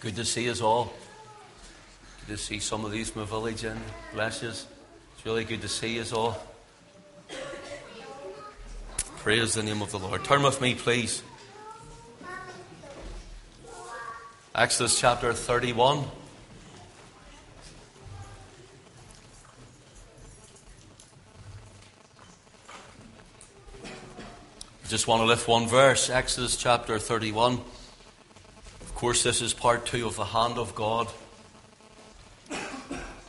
Good to see us all. Good to see some of these from the village in. Bless you. It's really good to see us all. Praise the name of the Lord. Turn with me, please. Exodus chapter 31. I just want to lift one verse, Exodus chapter 31 course, this is part two of the hand of God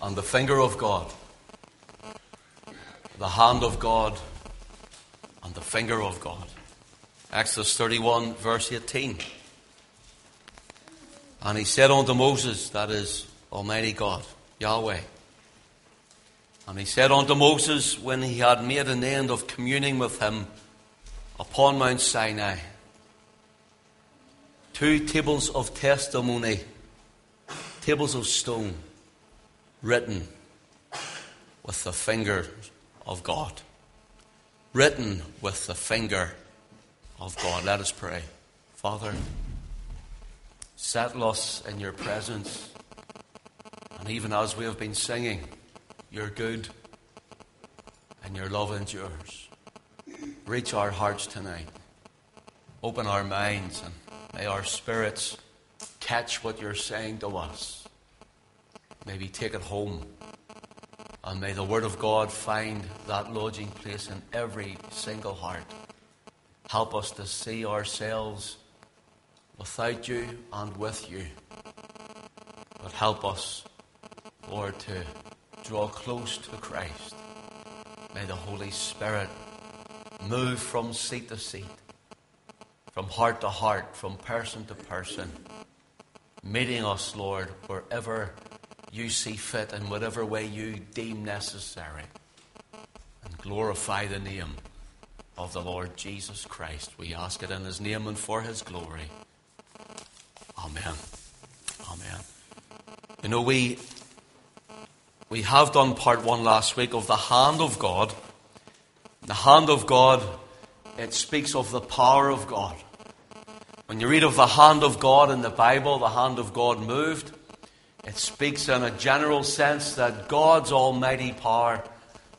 and the finger of God. The hand of God and the finger of God. Exodus 31, verse 18. And he said unto Moses, that is Almighty God, Yahweh. And he said unto Moses, when he had made an end of communing with him upon Mount Sinai, two tables of testimony, tables of stone, written with the finger of God. Written with the finger of God. Let us pray. Father, settle us in your presence. And even as we have been singing, you're good and your love endures. Reach our hearts tonight. Open our minds and May our spirits catch what you're saying to us. Maybe take it home. And may the Word of God find that lodging place in every single heart. Help us to see ourselves without you and with you. But help us, Lord, to draw close to Christ. May the Holy Spirit move from seat to seat from heart to heart, from person to person, meeting us, Lord, wherever you see fit and whatever way you deem necessary. And glorify the name of the Lord Jesus Christ. We ask it in his name and for his glory. Amen. Amen. You know, we, we have done part one last week of the hand of God. The hand of God, it speaks of the power of God. When you read of the hand of God in the Bible, the hand of God moved, it speaks in a general sense that God's almighty power,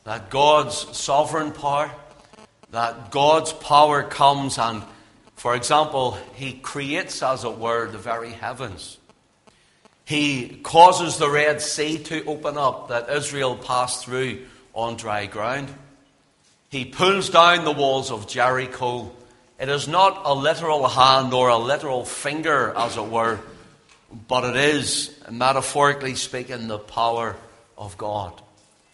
that God's sovereign power, that God's power comes and, for example, He creates, as it were, the very heavens. He causes the Red Sea to open up that Israel passed through on dry ground. He pulls down the walls of Jericho it is not a literal hand or a literal finger, as it were, but it is, metaphorically speaking, the power of God.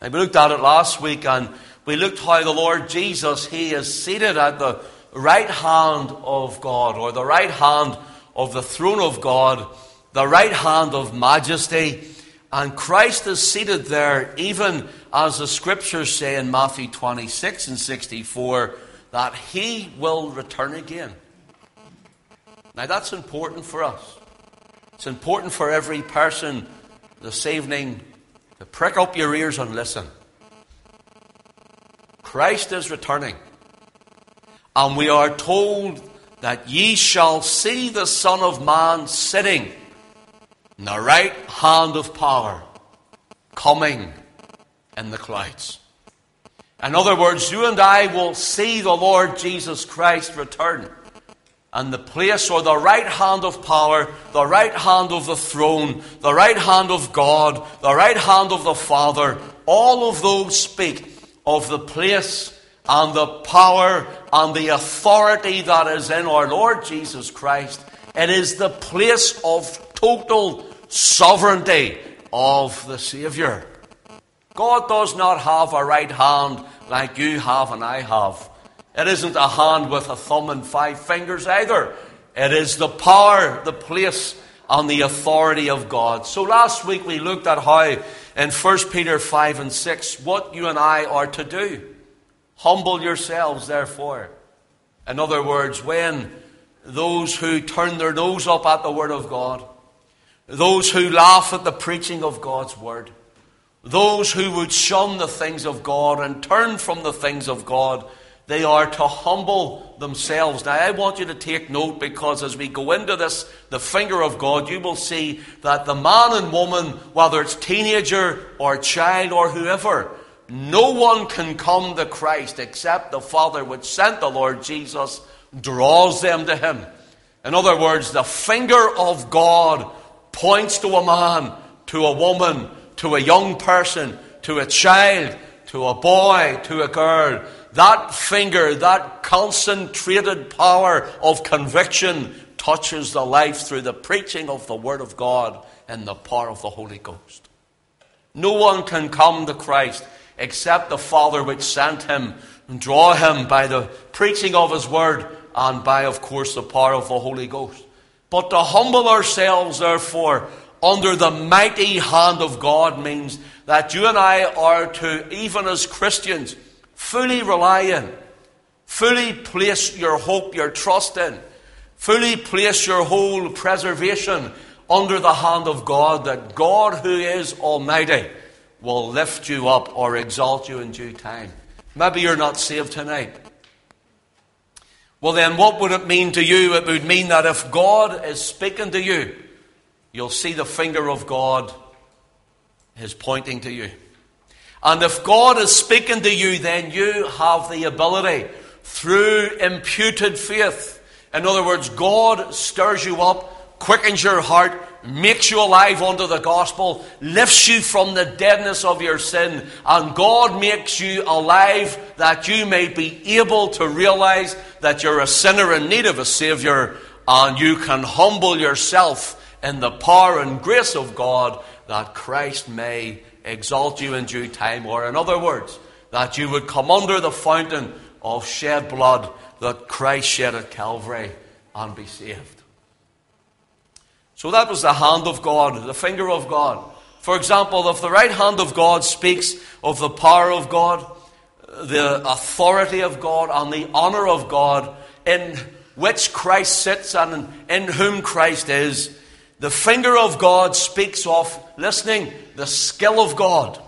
And we looked at it last week, and we looked how the Lord Jesus, He is seated at the right hand of God, or the right hand of the throne of God, the right hand of majesty. And Christ is seated there, even as the scriptures say in Matthew 26 and 64 that he will return again. Now, that's important for us. It's important for every person this evening to prick up your ears and listen. Christ is returning. And we are told that ye shall see the Son of Man sitting in the right hand of power, coming in the clouds. In other words, you and I will see the Lord Jesus Christ return. And the place or the right hand of power, the right hand of the throne, the right hand of God, the right hand of the Father, all of those speak of the place and the power and the authority that is in our Lord Jesus Christ. It is the place of total sovereignty of the Saviour. God does not have a right hand like you have and I have. It isn't a hand with a thumb and five fingers either. It is the power, the place, and the authority of God. So last week we looked at how in 1 Peter 5 and 6 what you and I are to do. Humble yourselves, therefore. In other words, when those who turn their nose up at the Word of God, those who laugh at the preaching of God's Word, those who would shun the things of God and turn from the things of God, They are to humble themselves. Now, I want you to take note because as we go into this, the finger of God, you will see that the man and woman, whether it's teenager or child or whoever, no one can come to Christ except the Father which sent the Lord Jesus draws them to Him. In other words, the finger of God points to a man, to a woman, to a young person, to a child, to a boy, to a girl. That finger, that concentrated power of conviction touches the life through the preaching of the Word of God and the power of the Holy Ghost. No one can come to Christ except the Father which sent him and draw him by the preaching of his Word and by, of course, the power of the Holy Ghost. But to humble ourselves, therefore, under the mighty hand of God means that you and I are to, even as Christians, fully rely in, fully place your hope, your trust in, fully place your whole preservation under the hand of God, that God, who is Almighty, will lift you up or exalt you in due time. Maybe you're not saved tonight. Well, then, what would it mean to you? It would mean that if God is speaking to you, you'll see the finger of God is pointing to you. And if God is speaking to you, then you have the ability through imputed faith. In other words, God stirs you up, quickens your heart, makes you alive unto the gospel, lifts you from the deadness of your sin, and God makes you alive that you may be able to realize that you're a sinner in need of a Savior, and you can humble yourself in the power and grace of God that Christ may exalt you in due time, or in other words, that you would come under the fountain of shed blood that Christ shed at Calvary and be saved. So that was the hand of God, the finger of God. For example, if the right hand of God speaks of the power of God, the authority of God, and the honor of God, in which Christ sits and in whom Christ is, the finger of God speaks of, listening, the skill of God.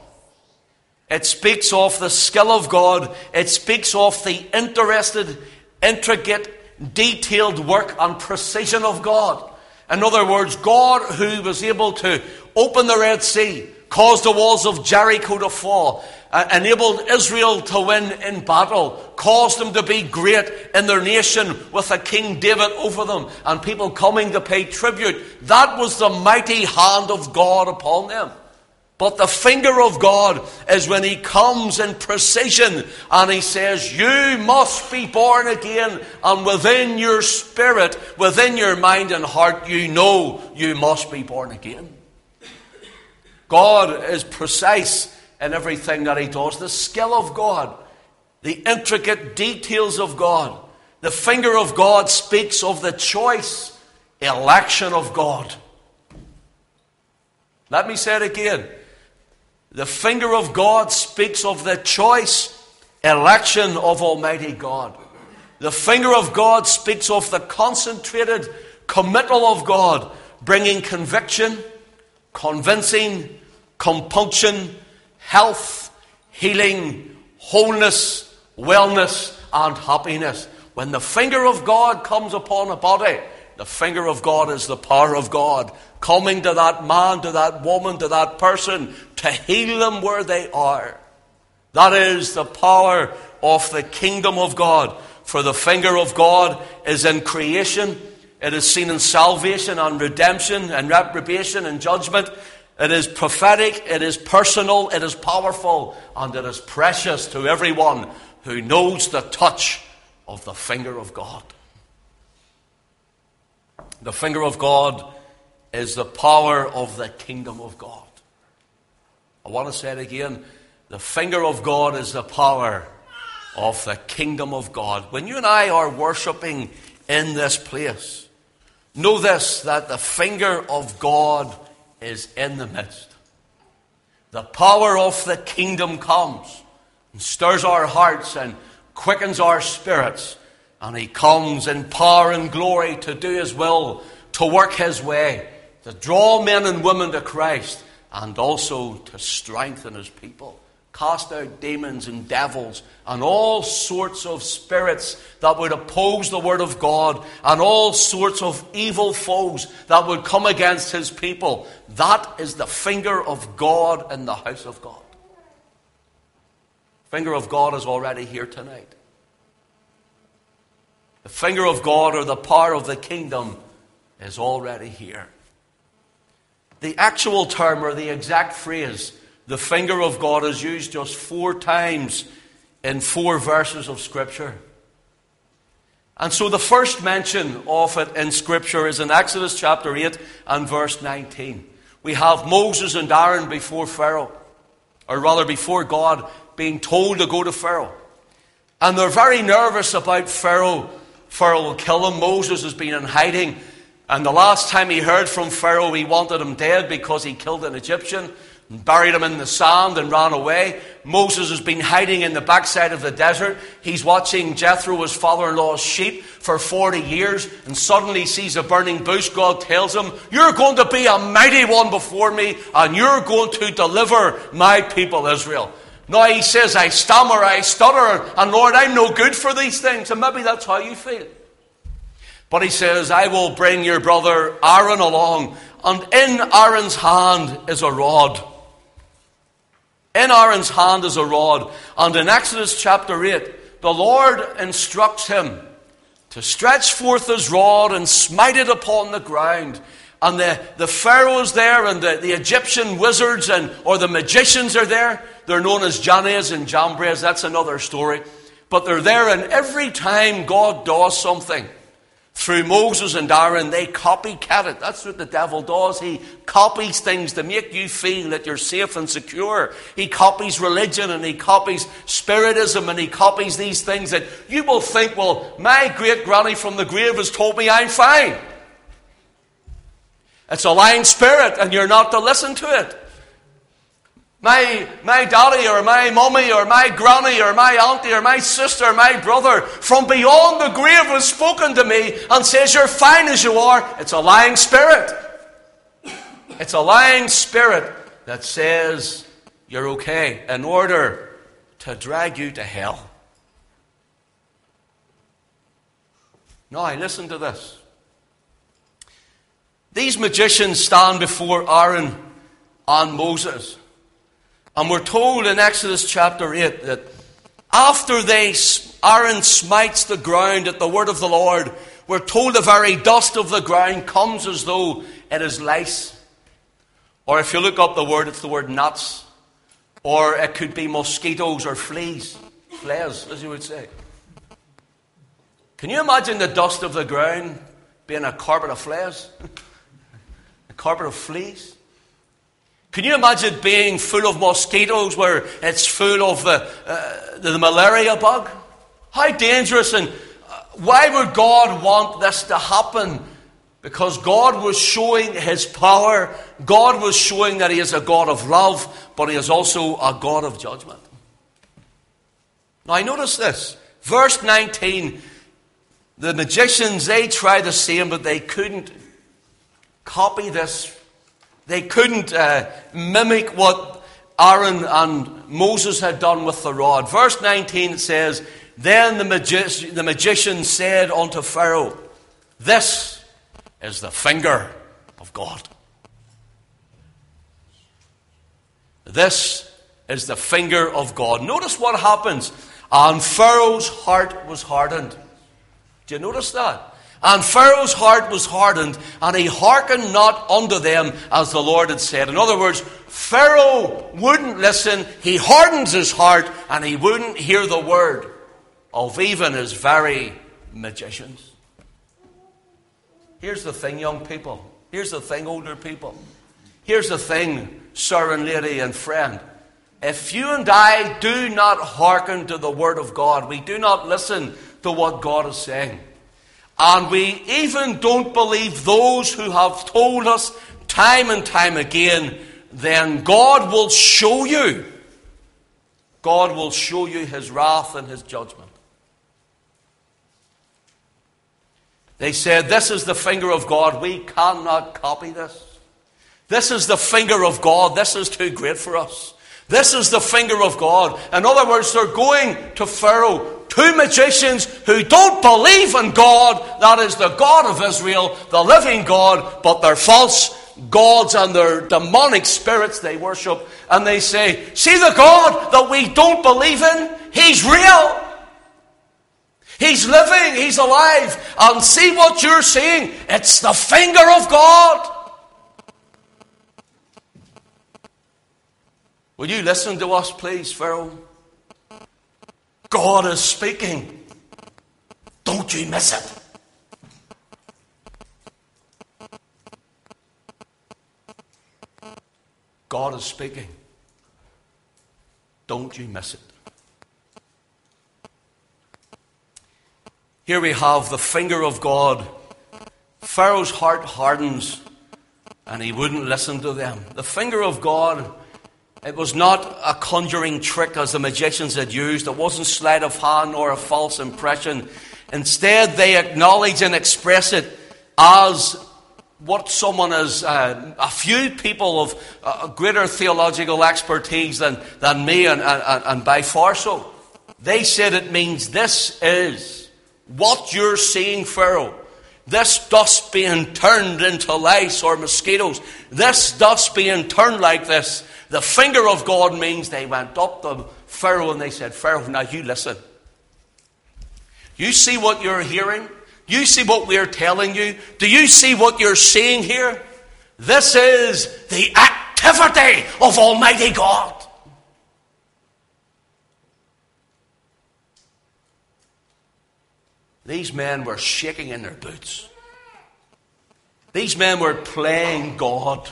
It speaks of the skill of God. It speaks of the interested, intricate, detailed work and precision of God. In other words, God, who was able to open the Red Sea, caused the walls of Jericho to fall, uh, enabled Israel to win in battle, caused them to be great in their nation with a King David over them and people coming to pay tribute. That was the mighty hand of God upon them. But the finger of God is when He comes in precision and He says, You must be born again. And within your spirit, within your mind and heart, you know you must be born again. God is precise in everything that He does. The skill of God, the intricate details of God. The finger of God speaks of the choice, election of God. Let me say it again. The finger of God speaks of the choice election of Almighty God. The finger of God speaks of the concentrated committal of God, bringing conviction, convincing, compunction, health, healing, wholeness, wellness, and happiness. When the finger of God comes upon a body, the finger of God is the power of God coming to that man, to that woman, to that person to heal them where they are. That is the power of the kingdom of God. For the finger of God is in creation, it is seen in salvation and redemption and reprobation and judgment. It is prophetic, it is personal, it is powerful, and it is precious to everyone who knows the touch of the finger of God. The finger of God is the power of the kingdom of God. I want to say it again. The finger of God is the power of the kingdom of God. When you and I are worshiping in this place, know this that the finger of God is in the midst. The power of the kingdom comes and stirs our hearts and quickens our spirits. And he comes in power and glory to do his will, to work his way, to draw men and women to Christ and also to strengthen his people. Cast out demons and devils and all sorts of spirits that would oppose the word of God and all sorts of evil foes that would come against his people. That is the finger of God in the house of God. Finger of God is already here tonight. The finger of God or the power of the kingdom is already here. The actual term or the exact phrase the finger of God is used just four times in four verses of Scripture. And so the first mention of it in Scripture is in Exodus chapter 8 and verse 19. We have Moses and Aaron before Pharaoh, or rather before God, being told to go to Pharaoh. And they're very nervous about Pharaoh. Pharaoh will kill them. Moses has been in hiding. And the last time he heard from Pharaoh, he wanted him dead because he killed an Egyptian buried him in the sand and ran away. Moses has been hiding in the backside of the desert. He's watching Jethro, his father in law's sheep, for 40 years, and suddenly sees a burning bush. God tells him, You're going to be a mighty one before me, and you're going to deliver my people Israel. Now he says, I stammer, I stutter, and Lord, I'm no good for these things. And maybe that's how you feel. But he says, I will bring your brother Aaron along, and in Aaron's hand is a rod. In Aaron's hand is a rod. And in Exodus chapter 8, the Lord instructs him to stretch forth his rod and smite it upon the ground. And the, the pharaohs there and the, the Egyptian wizards and or the magicians are there. They're known as Jannes and Jambres. That's another story. But they're there, and every time God does something, through Moses and Aaron, they copycat it. That's what the devil does. He copies things to make you feel that you're safe and secure. He copies religion and he copies spiritism and he copies these things that you will think, well, my great granny from the grave has told me I'm fine. It's a lying spirit and you're not to listen to it. My, my daddy or my mummy or my granny or my auntie or my sister or my brother from beyond the grave has spoken to me and says, You're fine as you are. It's a lying spirit. It's a lying spirit that says you're okay in order to drag you to hell. Now, I listen to this. These magicians stand before Aaron and Moses. And we're told in Exodus chapter 8 that after they, Aaron smites the ground at the word of the Lord, we're told the very dust of the ground comes as though it is lice. Or if you look up the word, it's the word gnats. Or it could be mosquitoes or fleas. Fleas, as you would say. Can you imagine the dust of the ground being a carpet of fleas? a carpet of fleas? Can you imagine being full of mosquitoes where it's full of the, uh, the malaria bug? How dangerous and uh, why would God want this to happen? Because God was showing His power. God was showing that He is a God of love, but He is also a God of judgment. Now, I notice this. Verse 19 the magicians, they tried the same, but they couldn't copy this they couldn't uh, mimic what Aaron and Moses had done with the rod. Verse 19 says, Then the, magi- the magician said unto Pharaoh, This is the finger of God. This is the finger of God. Notice what happens. And Pharaoh's heart was hardened. Do you notice that? And Pharaoh's heart was hardened, and he hearkened not unto them as the Lord had said. In other words, Pharaoh wouldn't listen, he hardens his heart, and he wouldn't hear the word of even his very magicians. Here's the thing, young people. Here's the thing, older people. Here's the thing, sir and lady and friend. If you and I do not hearken to the word of God, we do not listen to what God is saying and we even don't believe those who have told us time and time again, then God will show you. God will show you his wrath and his judgment. They said, This is the finger of God. We cannot copy this. This is the finger of God. This is too great for us. This is the finger of God. In other words, they're going to Pharaoh, two magicians who don't believe in God, that is the God of Israel, the living God, but they're false gods and their demonic spirits they worship. And they say, See the God that we don't believe in? He's real. He's living, He's alive. And see what you're seeing? It's the finger of God. Will you listen to us, please, Pharaoh? God is speaking. Don't you miss it. God is speaking. Don't you miss it. Here we have the finger of God. Pharaoh's heart hardens and he wouldn't listen to them. The finger of God, it was not a conjuring trick as the magicians had used. It wasn't sleight of hand or a false impression. Instead, they acknowledge and express it as what someone is, uh, a few people of uh, greater theological expertise than, than me, and, and, and by far so. They said it means this is what you're seeing, Pharaoh, this dust being turned into lice or mosquitoes, this dust being turned like this, the finger of God means they went up to Pharaoh and they said, Pharaoh, now you listen. You see what you're hearing? You see what we're telling you? Do you see what you're seeing here? This is the activity of Almighty God. These men were shaking in their boots. These men were playing God.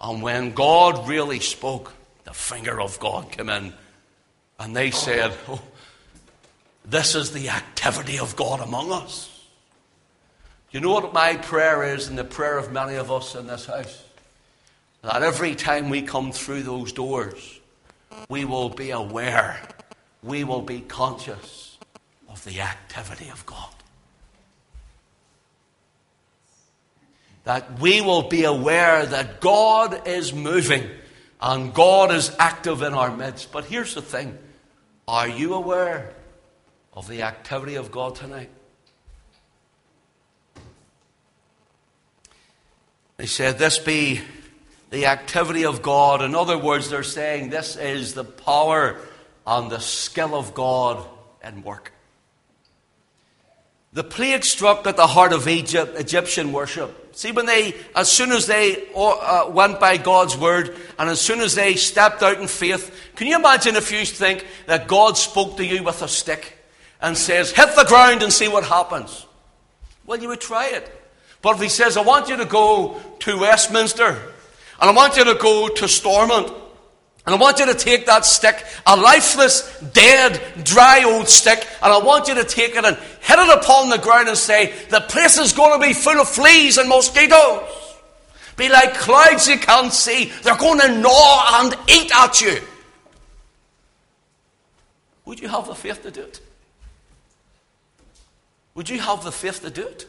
And when God really spoke, the finger of God came in. And they oh. said, oh, This is the activity of God among us. You know what my prayer is, and the prayer of many of us in this house? That every time we come through those doors, we will be aware, we will be conscious of the activity of God. That we will be aware that God is moving and God is active in our midst. But here's the thing are you aware of the activity of God tonight? They said, This be the activity of God. In other words, they're saying this is the power and the skill of God in work. The plague struck at the heart of Egypt, Egyptian worship. See, when they, as soon as they uh, went by God's word, and as soon as they stepped out in faith, can you imagine if you think that God spoke to you with a stick and says, hit the ground and see what happens? Well, you would try it. But if he says, I want you to go to Westminster, and I want you to go to Stormont, and I want you to take that stick, a lifeless, dead, dry old stick, and I want you to take it and hit it upon the ground and say, The place is going to be full of fleas and mosquitoes. Be like clouds you can't see. They're going to gnaw and eat at you. Would you have the faith to do it? Would you have the faith to do it?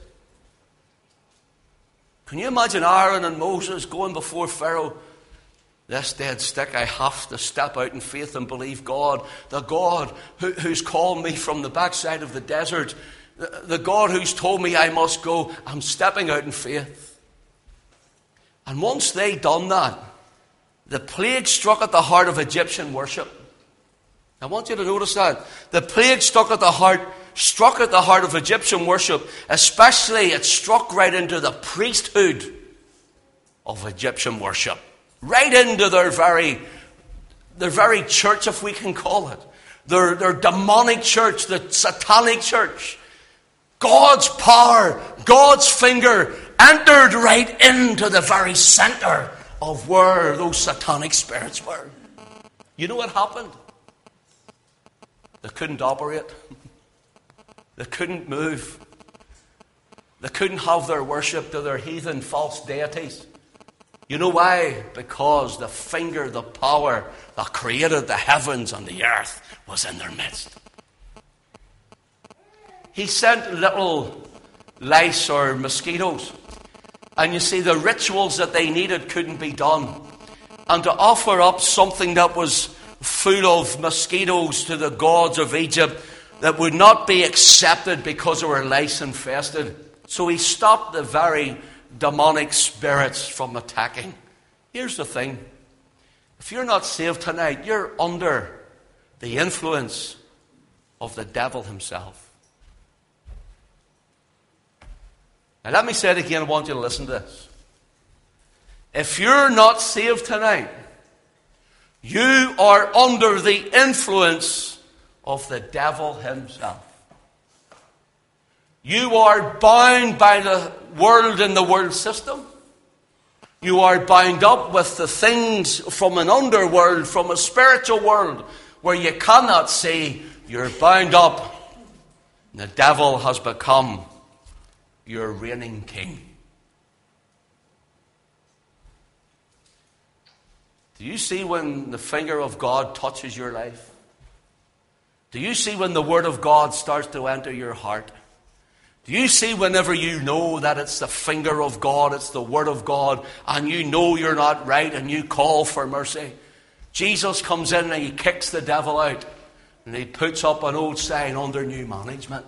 Can you imagine Aaron and Moses going before Pharaoh? This dead stick, I have to step out in faith and believe God, the God who, who's called me from the backside of the desert, the, the God who's told me I must go. I'm stepping out in faith. And once they done that, the plague struck at the heart of Egyptian worship. I want you to notice that. The plague struck at the heart, struck at the heart of Egyptian worship, especially it struck right into the priesthood of Egyptian worship right into their very, their very church, if we can call it. Their, their demonic church, the satanic church. God's power, God's finger entered right into the very center of where those satanic spirits were. You know what happened? They couldn't operate. They couldn't move. They couldn't have their worship to their heathen false deities. You know why? Because the finger, the power that created the heavens and the earth was in their midst. He sent little lice or mosquitoes. And you see, the rituals that they needed couldn't be done. and to offer up something that was full of mosquitoes to the gods of Egypt that would not be accepted because they were lice infested. So he stopped the very demonic spirits from attacking. Here's the thing if you're not saved tonight, you're under the influence of the devil himself. Now, let me say it again. I want you to listen to this. If you're not saved tonight, you are under the influence of the devil himself. You are bound by the world and the world system. You are bound up with the things from an underworld, from a spiritual world, where you cannot see. You're bound up. The devil has become your reigning king. Do you see when the finger of God touches your life? Do you see when the Word of God starts to enter your heart? Do you see whenever you know that it's the finger of God, it's the Word of God, and you know you're not right and you call for mercy? Jesus comes in and he kicks the devil out and he puts up an old sign under new management.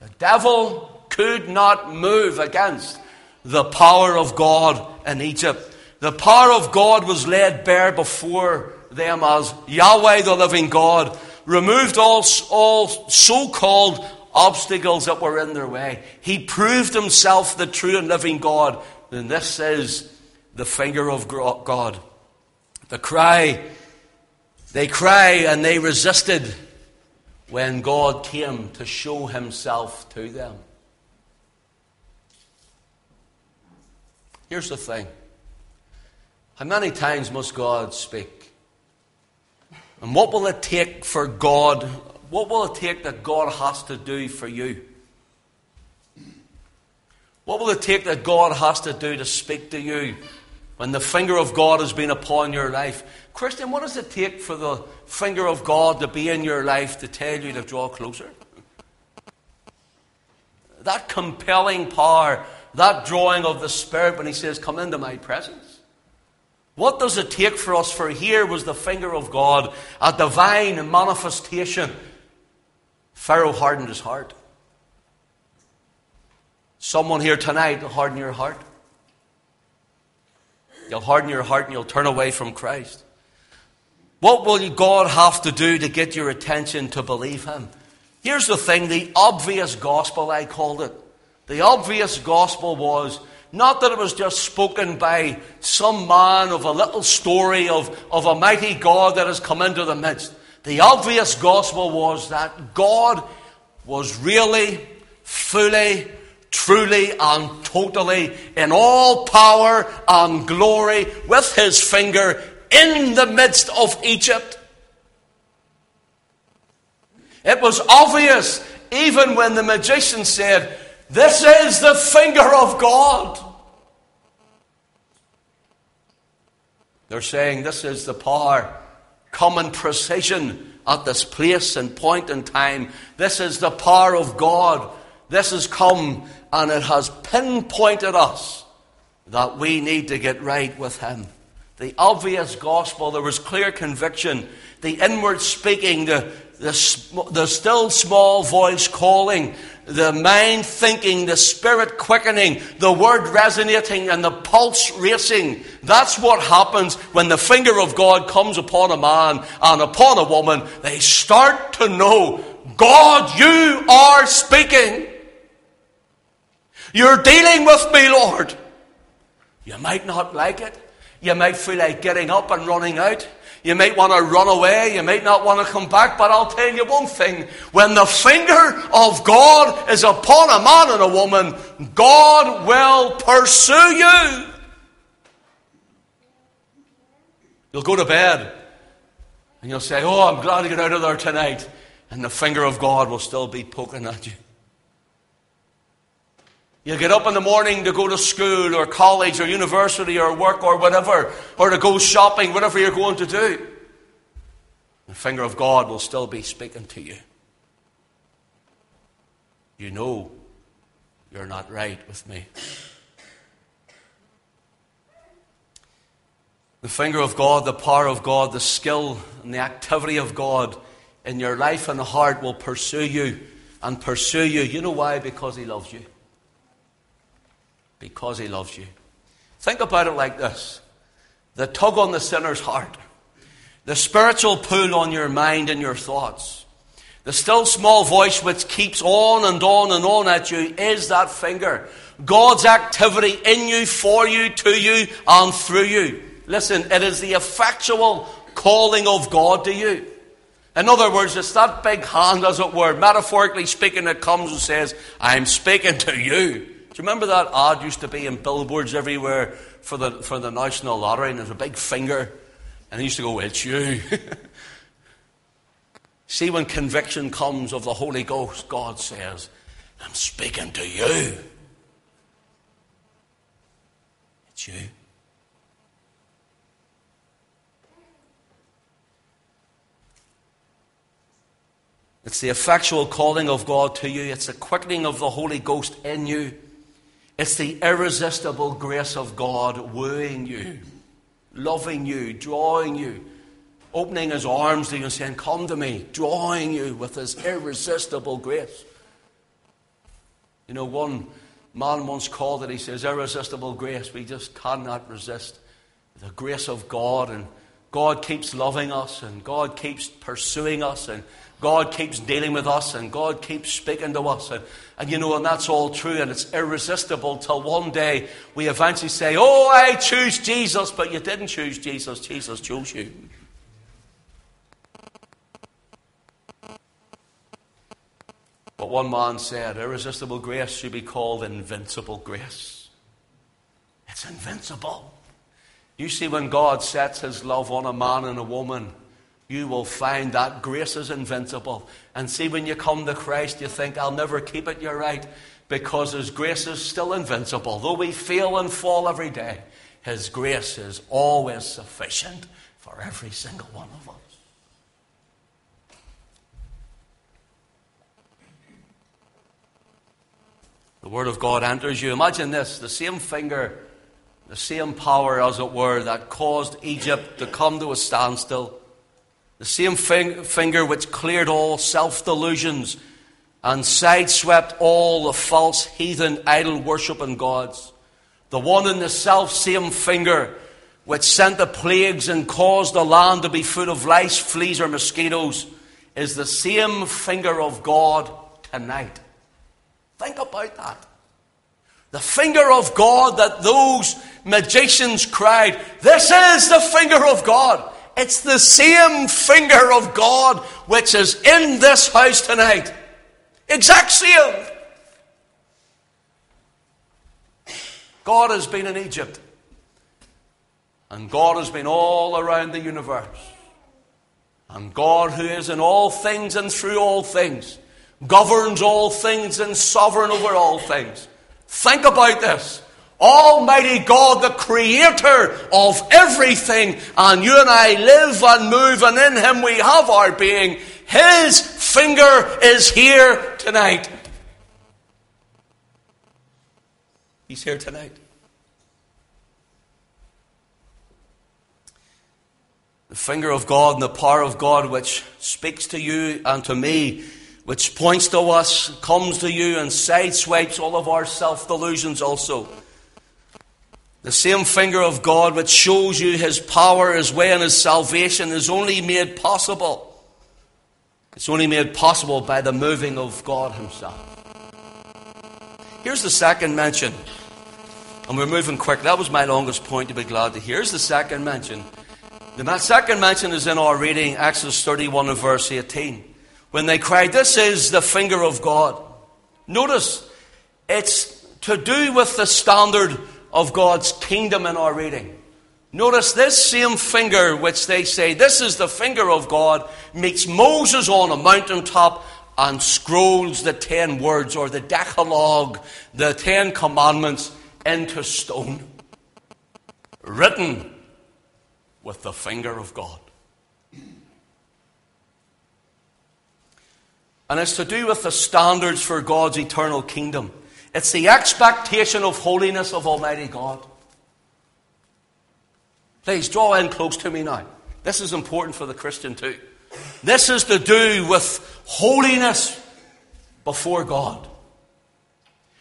The devil could not move against the power of God in Egypt. The power of God was laid bare before them as Yahweh the living God removed all, all so called obstacles that were in their way. He proved himself the true and living God. And this is the finger of God. The cry, they cry and they resisted when God came to show himself to them. Here's the thing how many times must God speak? And what will it take for God? What will it take that God has to do for you? What will it take that God has to do to speak to you when the finger of God has been upon your life? Christian, what does it take for the finger of God to be in your life to tell you to draw closer? That compelling power, that drawing of the Spirit when He says, Come into my presence. What does it take for us? For here was the finger of God, a divine manifestation. Pharaoh hardened his heart. Someone here tonight will harden your heart. You'll harden your heart and you'll turn away from Christ. What will God have to do to get your attention to believe Him? Here's the thing the obvious gospel, I called it. The obvious gospel was not that it was just spoken by some man of a little story of, of a mighty God that has come into the midst. The obvious gospel was that God was really, fully, truly, and totally in all power and glory with his finger in the midst of Egypt. It was obvious even when the magician said, This is the finger of God. They're saying this is the power, common precision at this place and point in time. This is the power of God. This has come and it has pinpointed us that we need to get right with Him. The obvious gospel, there was clear conviction, the inward speaking, the, the, the still small voice calling, the mind thinking, the spirit quickening, the word resonating, and the pulse racing. That's what happens when the finger of God comes upon a man and upon a woman. They start to know God, you are speaking. You're dealing with me, Lord. You might not like it. You might feel like getting up and running out. You might want to run away. You might not want to come back. But I'll tell you one thing. When the finger of God is upon a man and a woman, God will pursue you. You'll go to bed and you'll say, Oh, I'm glad to get out of there tonight. And the finger of God will still be poking at you. You get up in the morning to go to school or college or university or work or whatever, or to go shopping, whatever you're going to do. The finger of God will still be speaking to you. You know you're not right with me. The finger of God, the power of God, the skill and the activity of God in your life and heart will pursue you and pursue you. You know why? Because He loves you. Because He loves you. Think about it like this the tug on the sinner's heart, the spiritual pull on your mind and your thoughts, the still small voice which keeps on and on and on at you is that finger. God's activity in you, for you, to you, and through you. Listen, it is the effectual calling of God to you. In other words, it's that big hand, as it were, metaphorically speaking, that comes and says, I'm speaking to you. Do you remember that ad used to be in billboards everywhere for the, for the National Lottery, and there's a big finger, and it used to go, It's you. See, when conviction comes of the Holy Ghost, God says, I'm speaking to you. It's you. It's the effectual calling of God to you. It's the quickening of the Holy Ghost in you. It's the irresistible grace of God wooing you, loving you, drawing you, opening his arms to you and saying, Come to me, drawing you with his irresistible grace. You know, one man once called it, he says, irresistible grace. We just cannot resist the grace of God. And God keeps loving us, and God keeps pursuing us, and God keeps dealing with us and God keeps speaking to us. And, and you know, and that's all true and it's irresistible till one day we eventually say, Oh, I choose Jesus, but you didn't choose Jesus, Jesus chose you. But one man said, Irresistible grace should be called invincible grace. It's invincible. You see, when God sets his love on a man and a woman, you will find that grace is invincible. And see, when you come to Christ, you think, I'll never keep it. You're right. Because His grace is still invincible. Though we fail and fall every day, His grace is always sufficient for every single one of us. The Word of God enters you. Imagine this the same finger, the same power, as it were, that caused Egypt to come to a standstill the same finger which cleared all self delusions and sideswept all the false heathen idol worshipping gods. The one in the self same finger which sent the plagues and caused the land to be full of lice, fleas, or mosquitoes is the same finger of God tonight. Think about that. The finger of God that those magicians cried, This is the finger of God. It's the same finger of God which is in this house tonight. Exact same. God has been in Egypt. And God has been all around the universe. And God, who is in all things and through all things, governs all things and sovereign over all things. Think about this. Almighty God, the creator of everything, and you and I live and move, and in Him we have our being. His finger is here tonight. He's here tonight. The finger of God and the power of God, which speaks to you and to me, which points to us, comes to you, and sideswipes all of our self delusions also. The same finger of God which shows you his power, his way, and his salvation is only made possible. It's only made possible by the moving of God himself. Here's the second mention. And we're moving quick. That was my longest point, to be glad to hear. Here's the second mention. The second mention is in our reading, Exodus 31 and verse 18. When they cried, This is the finger of God. Notice, it's to do with the standard of God's kingdom in our reading. Notice this same finger, which they say, this is the finger of God, meets Moses on a mountaintop and scrolls the ten words or the Decalogue, the Ten Commandments, into stone. Written with the finger of God. And it's to do with the standards for God's eternal kingdom. It's the expectation of holiness of Almighty God. Please draw in close to me now. This is important for the Christian too. This is to do with holiness before God.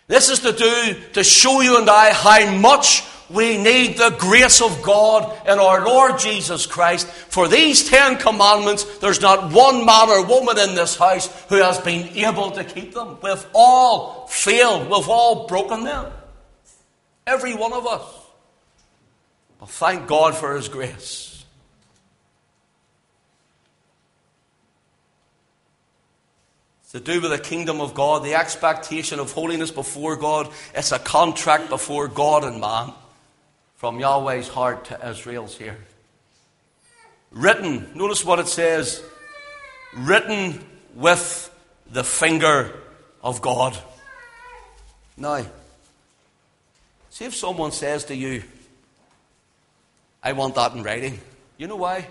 This is to do to show you and I how much we need the grace of God in our Lord Jesus Christ. For these Ten Commandments, there's not one man or woman in this house who has been able to keep them. We've all failed, we've all broken them. Every one of us. But thank God for His grace. to do with the kingdom of God, the expectation of holiness before God. It's a contract before God and man from Yahweh's heart to Israel's here. Written, notice what it says written with the finger of God. Now, see if someone says to you, I want that in writing. You know why?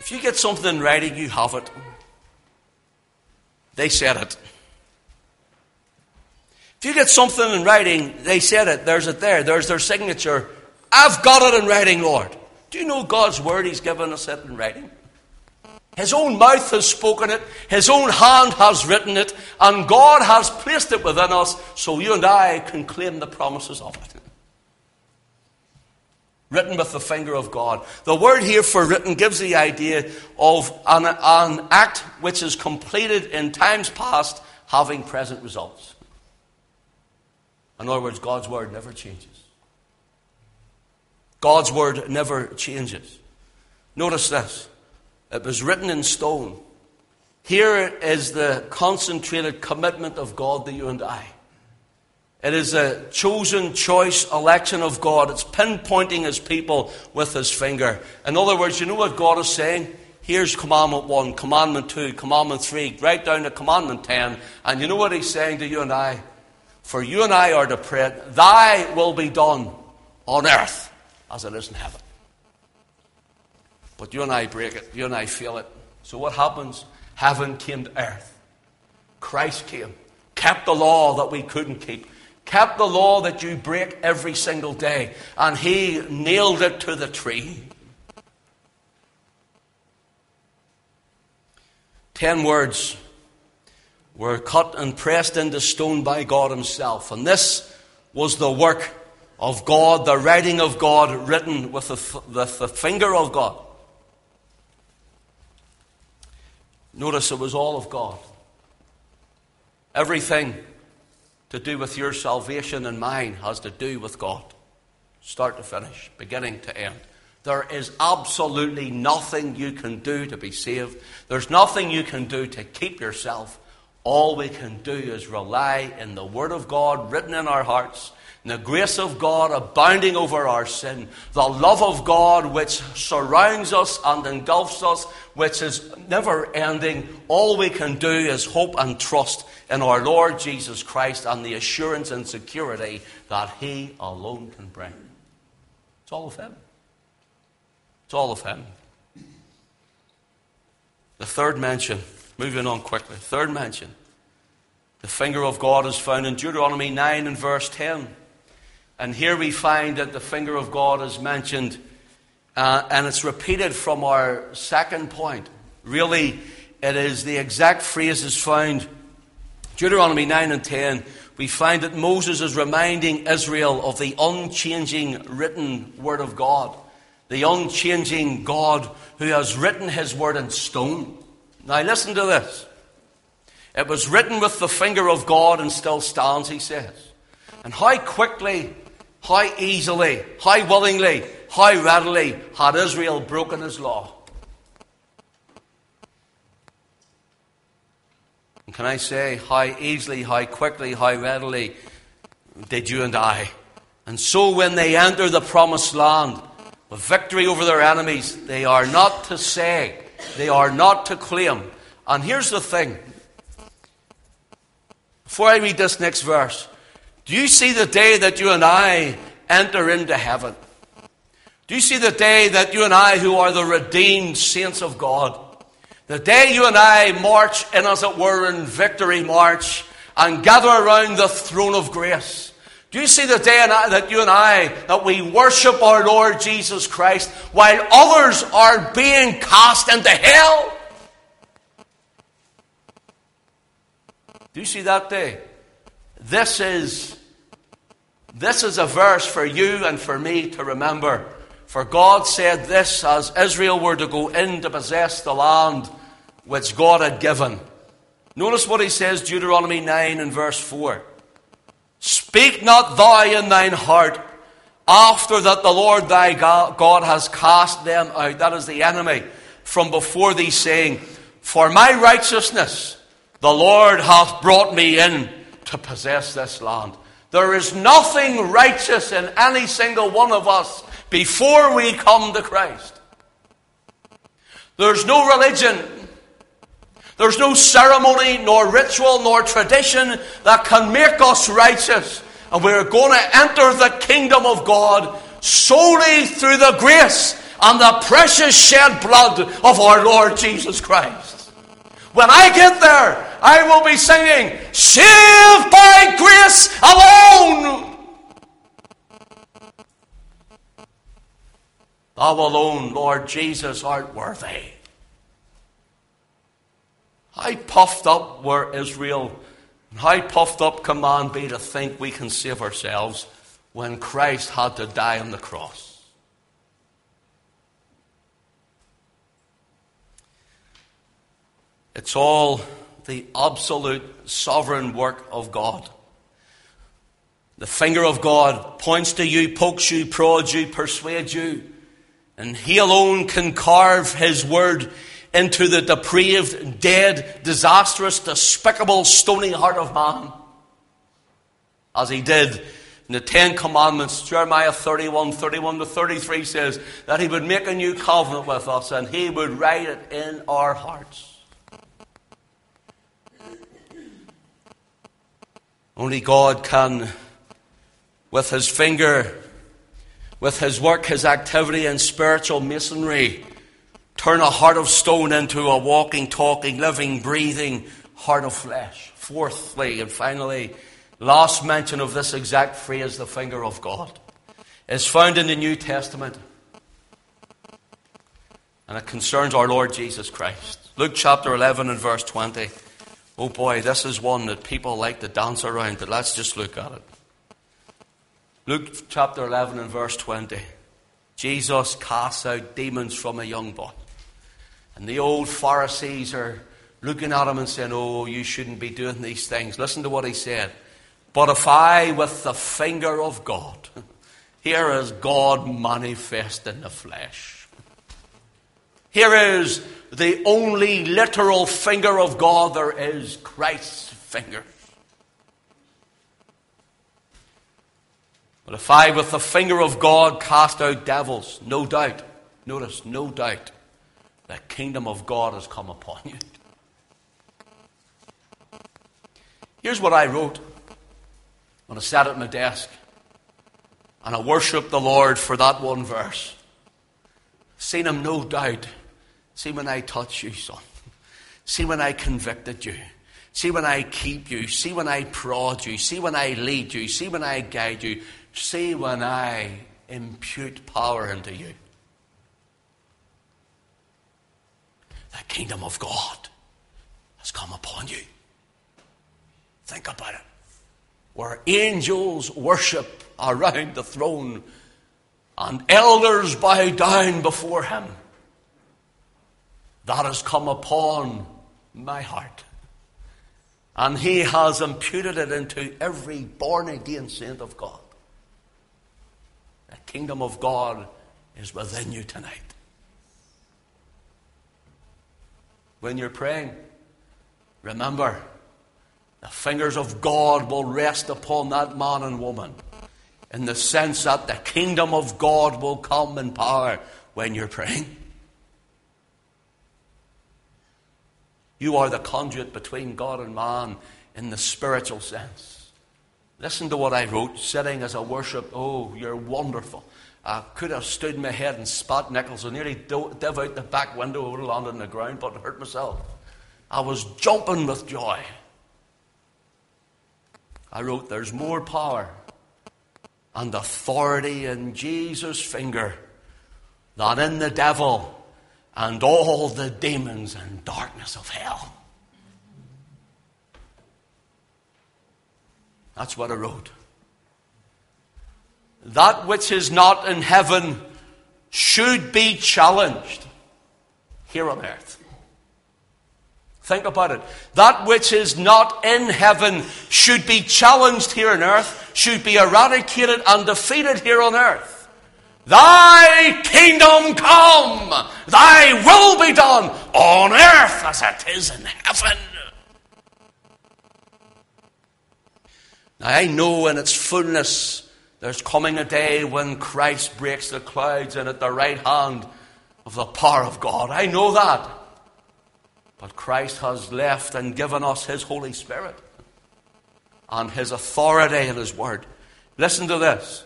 If you get something in writing, you have it. They said it. If you get something in writing, they said it. There's it there. There's their signature. I've got it in writing, Lord. Do you know God's word? He's given us it in writing. His own mouth has spoken it, His own hand has written it, and God has placed it within us so you and I can claim the promises of it. Written with the finger of God. The word here for written gives the idea of an, an act which is completed in times past having present results. In other words, God's word never changes. God's word never changes. Notice this it was written in stone. Here is the concentrated commitment of God to you and I. It is a chosen choice election of God. It's pinpointing his people with his finger. In other words, you know what God is saying? Here's commandment one, commandment two, commandment three, right down to commandment ten. And you know what he's saying to you and I? For you and I are to pray, Thy will be done on earth as it is in heaven. But you and I break it, you and I feel it. So what happens? Heaven came to earth. Christ came, kept the law that we couldn't keep kept the law that you break every single day, and he nailed it to the tree. Ten words were cut and pressed into stone by God Himself, and this was the work of God, the writing of God written with the, the, the finger of God. Notice it was all of God. Everything to do with your salvation and mine has to do with God. Start to finish, beginning to end. There is absolutely nothing you can do to be saved. There's nothing you can do to keep yourself. All we can do is rely in the Word of God written in our hearts the grace of God abounding over our sin, the love of God which surrounds us and engulfs us, which is never ending. All we can do is hope and trust in our Lord Jesus Christ and the assurance and security that He alone can bring. It's all of Him. It's all of Him. The third mention, moving on quickly, third mention. The finger of God is found in Deuteronomy 9 and verse 10. And here we find that the finger of God is mentioned, uh, and it's repeated from our second point. Really, it is the exact phrase is found Deuteronomy 9 and 10. We find that Moses is reminding Israel of the unchanging written word of God, the unchanging God who has written his word in stone. Now, listen to this. It was written with the finger of God and still stands, he says. And how quickly how easily, how willingly, how readily had Israel broken his law? And can I say, how easily, how quickly, how readily did you and I? And so when they enter the promised land with victory over their enemies, they are not to say, they are not to claim. And here's the thing. Before I read this next verse, do you see the day that you and I enter into heaven? Do you see the day that you and I, who are the redeemed saints of God, the day you and I march in, as it were, in victory march and gather around the throne of grace? Do you see the day that you and I, that we worship our Lord Jesus Christ while others are being cast into hell? Do you see that day? This is, this is a verse for you and for me to remember. For God said this as Israel were to go in to possess the land which God had given. Notice what he says, Deuteronomy 9 and verse 4. Speak not thou in thine heart after that the Lord thy God has cast them out, that is the enemy, from before thee, saying, For my righteousness the Lord hath brought me in to possess this land. There is nothing righteous in any single one of us before we come to Christ. There's no religion, there's no ceremony, nor ritual, nor tradition that can make us righteous. And we're going to enter the kingdom of God solely through the grace and the precious shed blood of our Lord Jesus Christ. When I get there, I will be singing, Saved by grace alone. Thou alone, Lord Jesus, art worthy. How puffed up were Israel, and how puffed up can man be to think we can save ourselves when Christ had to die on the cross? It's all the absolute sovereign work of God. The finger of God points to you, pokes you, prods you, persuades you. And He alone can carve His word into the depraved, dead, disastrous, despicable, stony heart of man. As He did in the Ten Commandments, Jeremiah 31, 31 to 33 says that He would make a new covenant with us and He would write it in our hearts. Only God can, with His finger, with his work, his activity and spiritual masonry, turn a heart of stone into a walking, talking, living, breathing heart of flesh. Fourthly and finally, last mention of this exact phrase, the finger of God, is found in the New Testament. And it concerns our Lord Jesus Christ. Luke chapter 11 and verse 20. Oh boy, this is one that people like to dance around, but let's just look at it. Luke chapter 11 and verse 20. Jesus casts out demons from a young boy. And the old Pharisees are looking at him and saying, Oh, you shouldn't be doing these things. Listen to what he said. But if I, with the finger of God, here is God manifest in the flesh. Here is the only literal finger of God there is Christ's finger. But if I, with the finger of God, cast out devils, no doubt, notice, no doubt, the kingdom of God has come upon you. Here's what I wrote when I sat at my desk and I worshiped the Lord for that one verse. Seen him, no doubt. See when I touch you, son. See when I convicted you. See when I keep you. See when I prod you. See when I lead you. See when I guide you. See when I impute power into you. The kingdom of God has come upon you. Think about it. Where angels worship around the throne and elders bow down before him. That has come upon my heart. And he has imputed it into every born again saint of God The kingdom of God is within you tonight. When you're praying, remember the fingers of God will rest upon that man and woman in the sense that the kingdom of God will come in power when you're praying. You are the conduit between God and man in the spiritual sense. Listen to what I wrote, sitting as I worship. Oh, you're wonderful. I could have stood my head and spat nickels and nearly dove out the back window, have landed on the ground, but hurt myself. I was jumping with joy. I wrote, There's more power and authority in Jesus' finger than in the devil and all the demons and darkness of hell. That's what I wrote. That which is not in heaven should be challenged here on earth. Think about it. That which is not in heaven should be challenged here on earth, should be eradicated and defeated here on earth. Thy kingdom come, thy will be done on earth as it is in heaven. Now I know in its fullness there's coming a day when Christ breaks the clouds and at the right hand of the power of God. I know that. But Christ has left and given us His Holy Spirit and His authority and His Word. Listen to this.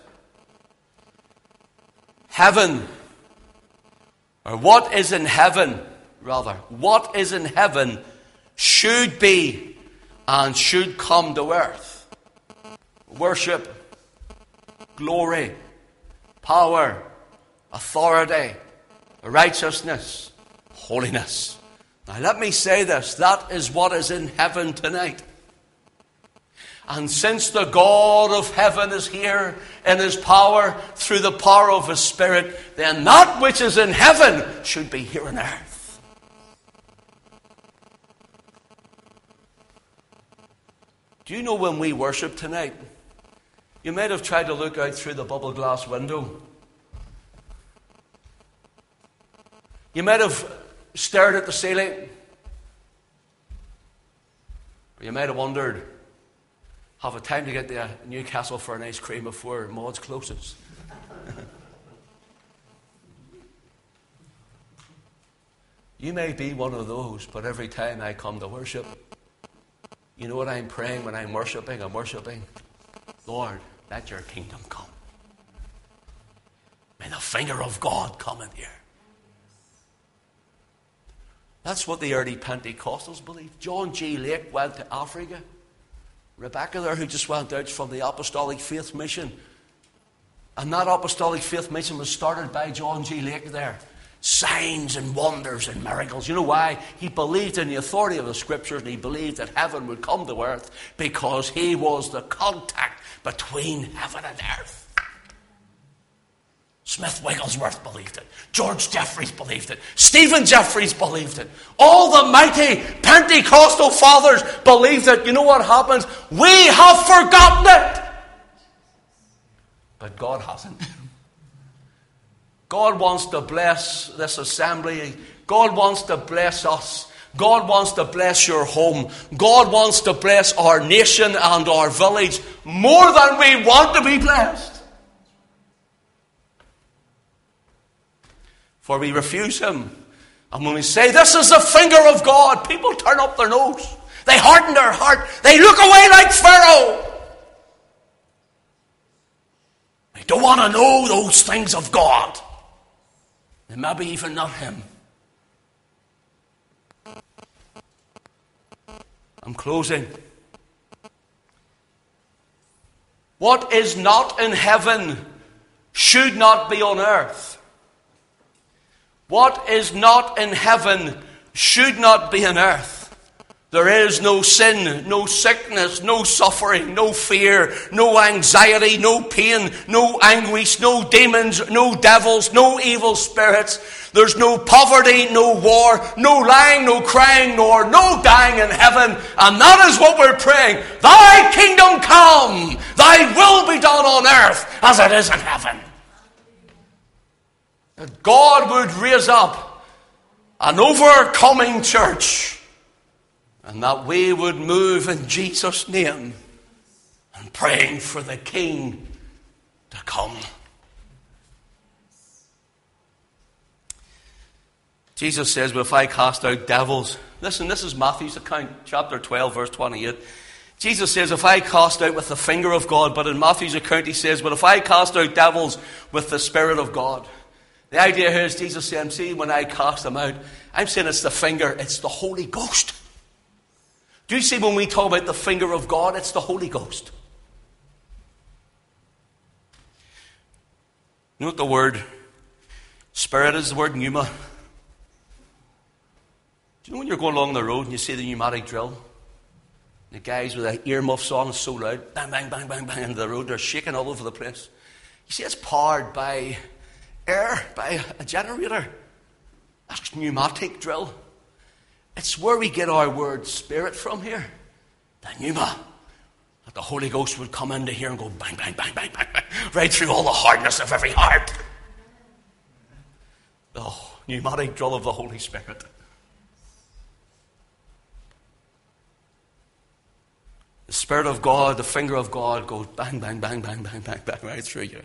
Heaven, or what is in heaven, rather, what is in heaven should be and should come to earth. Worship, glory, power, authority, righteousness, holiness. Now, let me say this that is what is in heaven tonight. And since the God of heaven is here in his power through the power of his Spirit, then that which is in heaven should be here on earth. Do you know when we worship tonight? You might have tried to look out through the bubble glass window. You might have stared at the ceiling. Or you might have wondered, have a time to get to uh, Newcastle for an ice cream before Maud's closes. you may be one of those, but every time I come to worship, you know what I'm praying when I'm worshiping? I'm worshiping, Lord, let your kingdom come. May the finger of God come in here. That's what the early Pentecostals believed. John G. Lake went to Africa. Rebecca there, who just went out from the Apostolic Faith Mission. And that Apostolic Faith Mission was started by John G. Lake there. Signs and wonders and miracles. You know why? He believed in the authority of the Scriptures and he believed that heaven would come to earth because he was the contact between heaven and earth. Smith Wigglesworth believed it. George Jeffreys believed it. Stephen Jeffreys believed it. All the mighty Pentecostal fathers believed it. You know what happens? We have forgotten it. But God hasn't. God wants to bless this assembly. God wants to bless us. God wants to bless your home. God wants to bless our nation and our village more than we want to be blessed. For we refuse Him. And when we say, This is the finger of God, people turn up their nose. They harden their heart. They look away like Pharaoh. They don't want to know those things of God. And maybe even not Him. I'm closing. What is not in heaven should not be on earth. What is not in heaven should not be on earth. There is no sin, no sickness, no suffering, no fear, no anxiety, no pain, no anguish, no demons, no devils, no evil spirits. There's no poverty, no war, no lying, no crying, nor no dying in heaven. And that is what we're praying. Thy kingdom come, thy will be done on earth as it is in heaven. That God would raise up an overcoming church and that we would move in Jesus' name and praying for the King to come. Jesus says, But if I cast out devils, listen, this is Matthew's account, chapter 12, verse 28. Jesus says, If I cast out with the finger of God, but in Matthew's account he says, But if I cast out devils with the Spirit of God. The idea here is Jesus saying, See, when I cast them out, I'm saying it's the finger, it's the Holy Ghost. Do you see when we talk about the finger of God, it's the Holy Ghost? You know what the word spirit is? The word pneuma. Do you know when you're going along the road and you see the pneumatic drill? The guys with the earmuffs on is so loud, bang, bang, bang, bang, bang into the road. They're shaking all over the place. You see, it's powered by air, by a generator. That's pneumatic drill. It's where we get our word spirit from here. The pneuma. That the Holy Ghost would come into here and go bang, bang, bang, bang, bang, bang, right through all the hardness of every heart. The pneumatic drill of the Holy Spirit. The Spirit of God, the finger of God goes bang, bang, bang, bang, bang, bang, bang, right through you.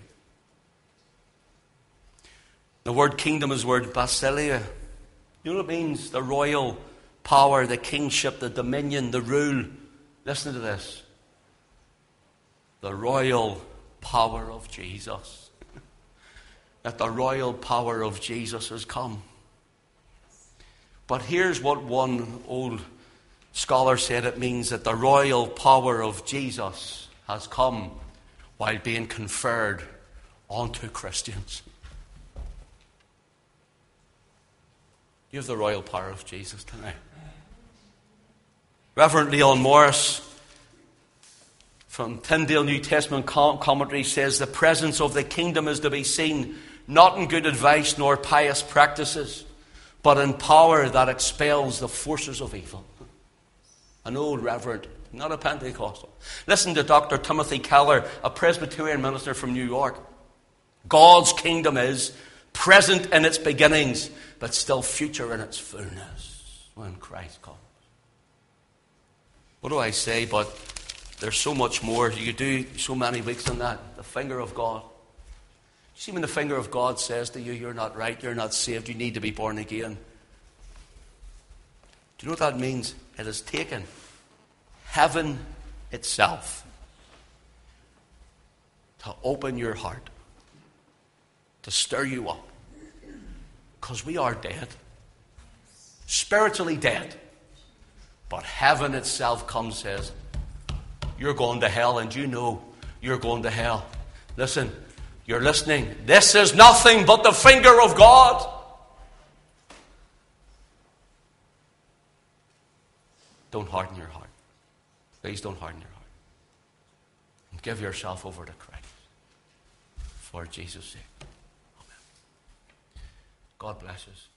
The word kingdom is the word basileia. You know what it means? The royal power, the kingship, the dominion, the rule. Listen to this. The royal power of Jesus. that the royal power of Jesus has come. But here's what one old scholar said it means that the royal power of Jesus has come while being conferred onto Christians. You have the royal power of Jesus tonight. Reverend Leon Morris from Tyndale New Testament commentary says the presence of the kingdom is to be seen not in good advice nor pious practices, but in power that expels the forces of evil. An old reverend, not a Pentecostal. Listen to Dr. Timothy Keller, a Presbyterian minister from New York. God's kingdom is present in its beginnings, but still future in its fullness when Christ comes. What do I say? But there's so much more. You do so many weeks on that. The finger of God. You see, when the finger of God says to you, you're not right, you're not saved, you need to be born again. Do you know what that means? It has taken heaven itself to open your heart, to stir you up. Because we are dead, spiritually dead. But heaven itself comes says, You're going to hell, and you know you're going to hell. Listen, you're listening. This is nothing but the finger of God. Don't harden your heart. Please don't harden your heart. Give yourself over to Christ for Jesus' sake. God bless us.